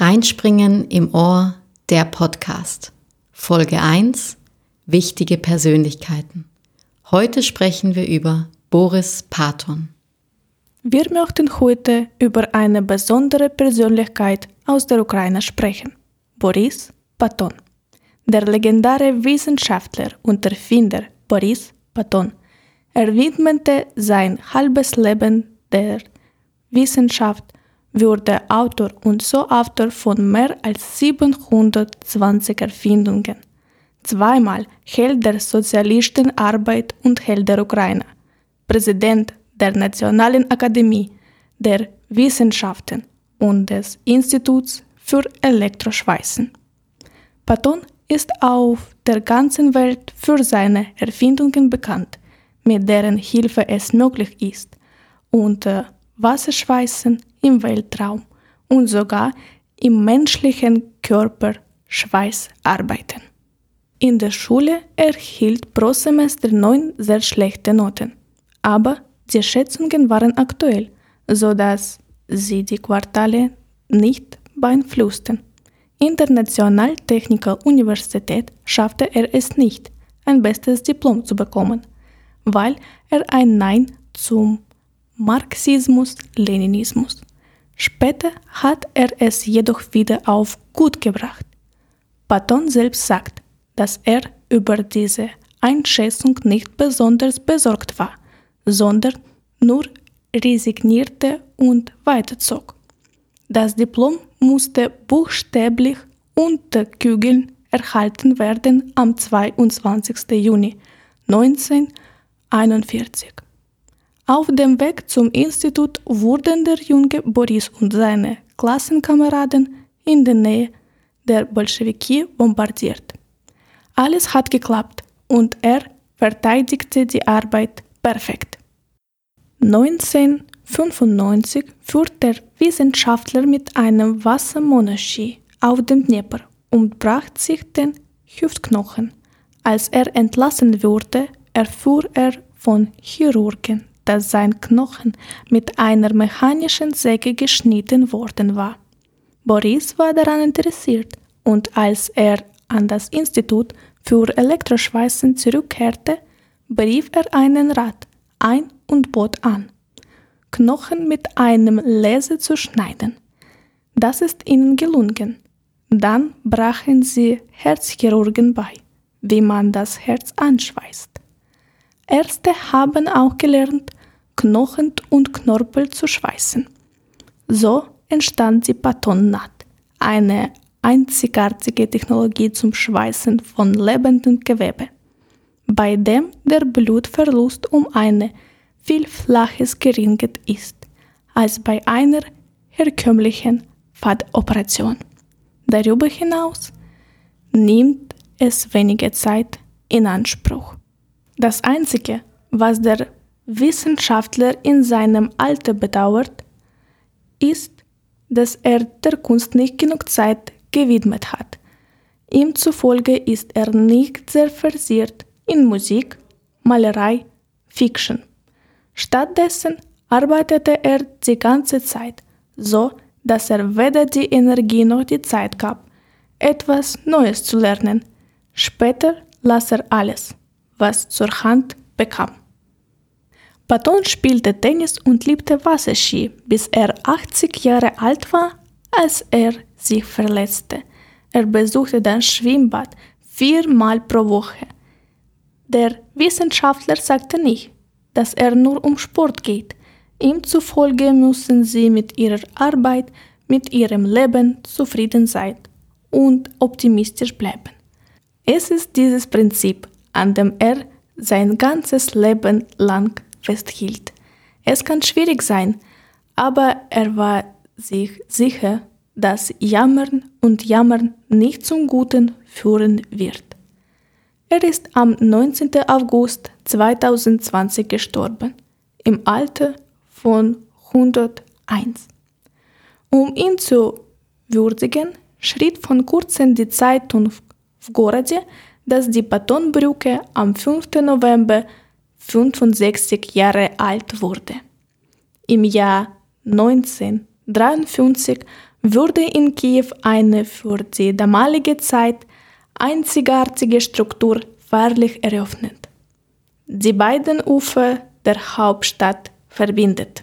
Reinspringen im Ohr, der Podcast. Folge 1. Wichtige Persönlichkeiten. Heute sprechen wir über Boris Paton. Wir möchten heute über eine besondere Persönlichkeit aus der Ukraine sprechen. Boris Paton. Der legendäre Wissenschaftler und Erfinder Boris Paton. Er widmete sein halbes Leben der Wissenschaft wurde Autor und so Autor von mehr als 720 Erfindungen. Zweimal Held der Sozialistenarbeit und Held der Ukraine, Präsident der Nationalen Akademie der Wissenschaften und des Instituts für Elektroschweißen. Patton ist auf der ganzen Welt für seine Erfindungen bekannt, mit deren Hilfe es möglich ist, unter Wasserschweißen im Weltraum und sogar im menschlichen Körper Schweiß arbeiten. In der Schule erhielt pro Semester neun sehr schlechte Noten, aber die Schätzungen waren aktuell, sodass sie die Quartale nicht beeinflussten. International Technical Universität schaffte er es nicht, ein bestes Diplom zu bekommen, weil er ein Nein zum Marxismus-Leninismus Später hat er es jedoch wieder auf gut gebracht. Patton selbst sagt, dass er über diese Einschätzung nicht besonders besorgt war, sondern nur resignierte und weiterzog. Das Diplom musste buchstäblich unter Kügeln erhalten werden am 22. Juni 1941. Auf dem Weg zum Institut wurden der junge Boris und seine Klassenkameraden in der Nähe der Bolschewiki bombardiert. Alles hat geklappt und er verteidigte die Arbeit perfekt. 1995 fuhr der Wissenschaftler mit einem Wassermonoski auf dem Dnieper und brach sich den Hüftknochen. Als er entlassen wurde, erfuhr er von Chirurgen, dass sein Knochen mit einer mechanischen Säge geschnitten worden war. Boris war daran interessiert und als er an das Institut für Elektroschweißen zurückkehrte, berief er einen Rat ein und bot an, Knochen mit einem Laser zu schneiden. Das ist ihnen gelungen. Dann brachen sie Herzchirurgen bei, wie man das Herz anschweißt. Ärzte haben auch gelernt, Knochen und Knorpel zu schweißen. So entstand die Patonnat, eine einzigartige Technologie zum Schweißen von lebendem Gewebe, bei dem der Blutverlust um eine Vielflaches geringer ist als bei einer herkömmlichen Fadoperation. Darüber hinaus nimmt es wenige Zeit in Anspruch. Das Einzige, was der Wissenschaftler in seinem Alter bedauert, ist, dass er der Kunst nicht genug Zeit gewidmet hat. Ihm zufolge ist er nicht sehr versiert in Musik, Malerei, Fiction. Stattdessen arbeitete er die ganze Zeit, so dass er weder die Energie noch die Zeit gab, etwas Neues zu lernen. Später las er alles, was zur Hand bekam. Patton spielte Tennis und liebte Wasserski, bis er 80 Jahre alt war, als er sich verletzte. Er besuchte das Schwimmbad viermal pro Woche. Der Wissenschaftler sagte nicht, dass er nur um Sport geht. Ihm zufolge müssen sie mit ihrer Arbeit, mit ihrem Leben zufrieden sein und optimistisch bleiben. Es ist dieses Prinzip, an dem er sein ganzes Leben lang festhielt. Es kann schwierig sein, aber er war sich sicher, dass Jammern und Jammern nicht zum Guten führen wird. Er ist am 19. August 2020 gestorben, im Alter von 101. Um ihn zu würdigen, schrieb von kurzem die Zeitung в городе, dass die Batonbrücke am 5. November 65 Jahre alt wurde. Im Jahr 1953 wurde in Kiew eine für die damalige Zeit einzigartige Struktur feierlich eröffnet. Die beiden Ufer der Hauptstadt verbindet.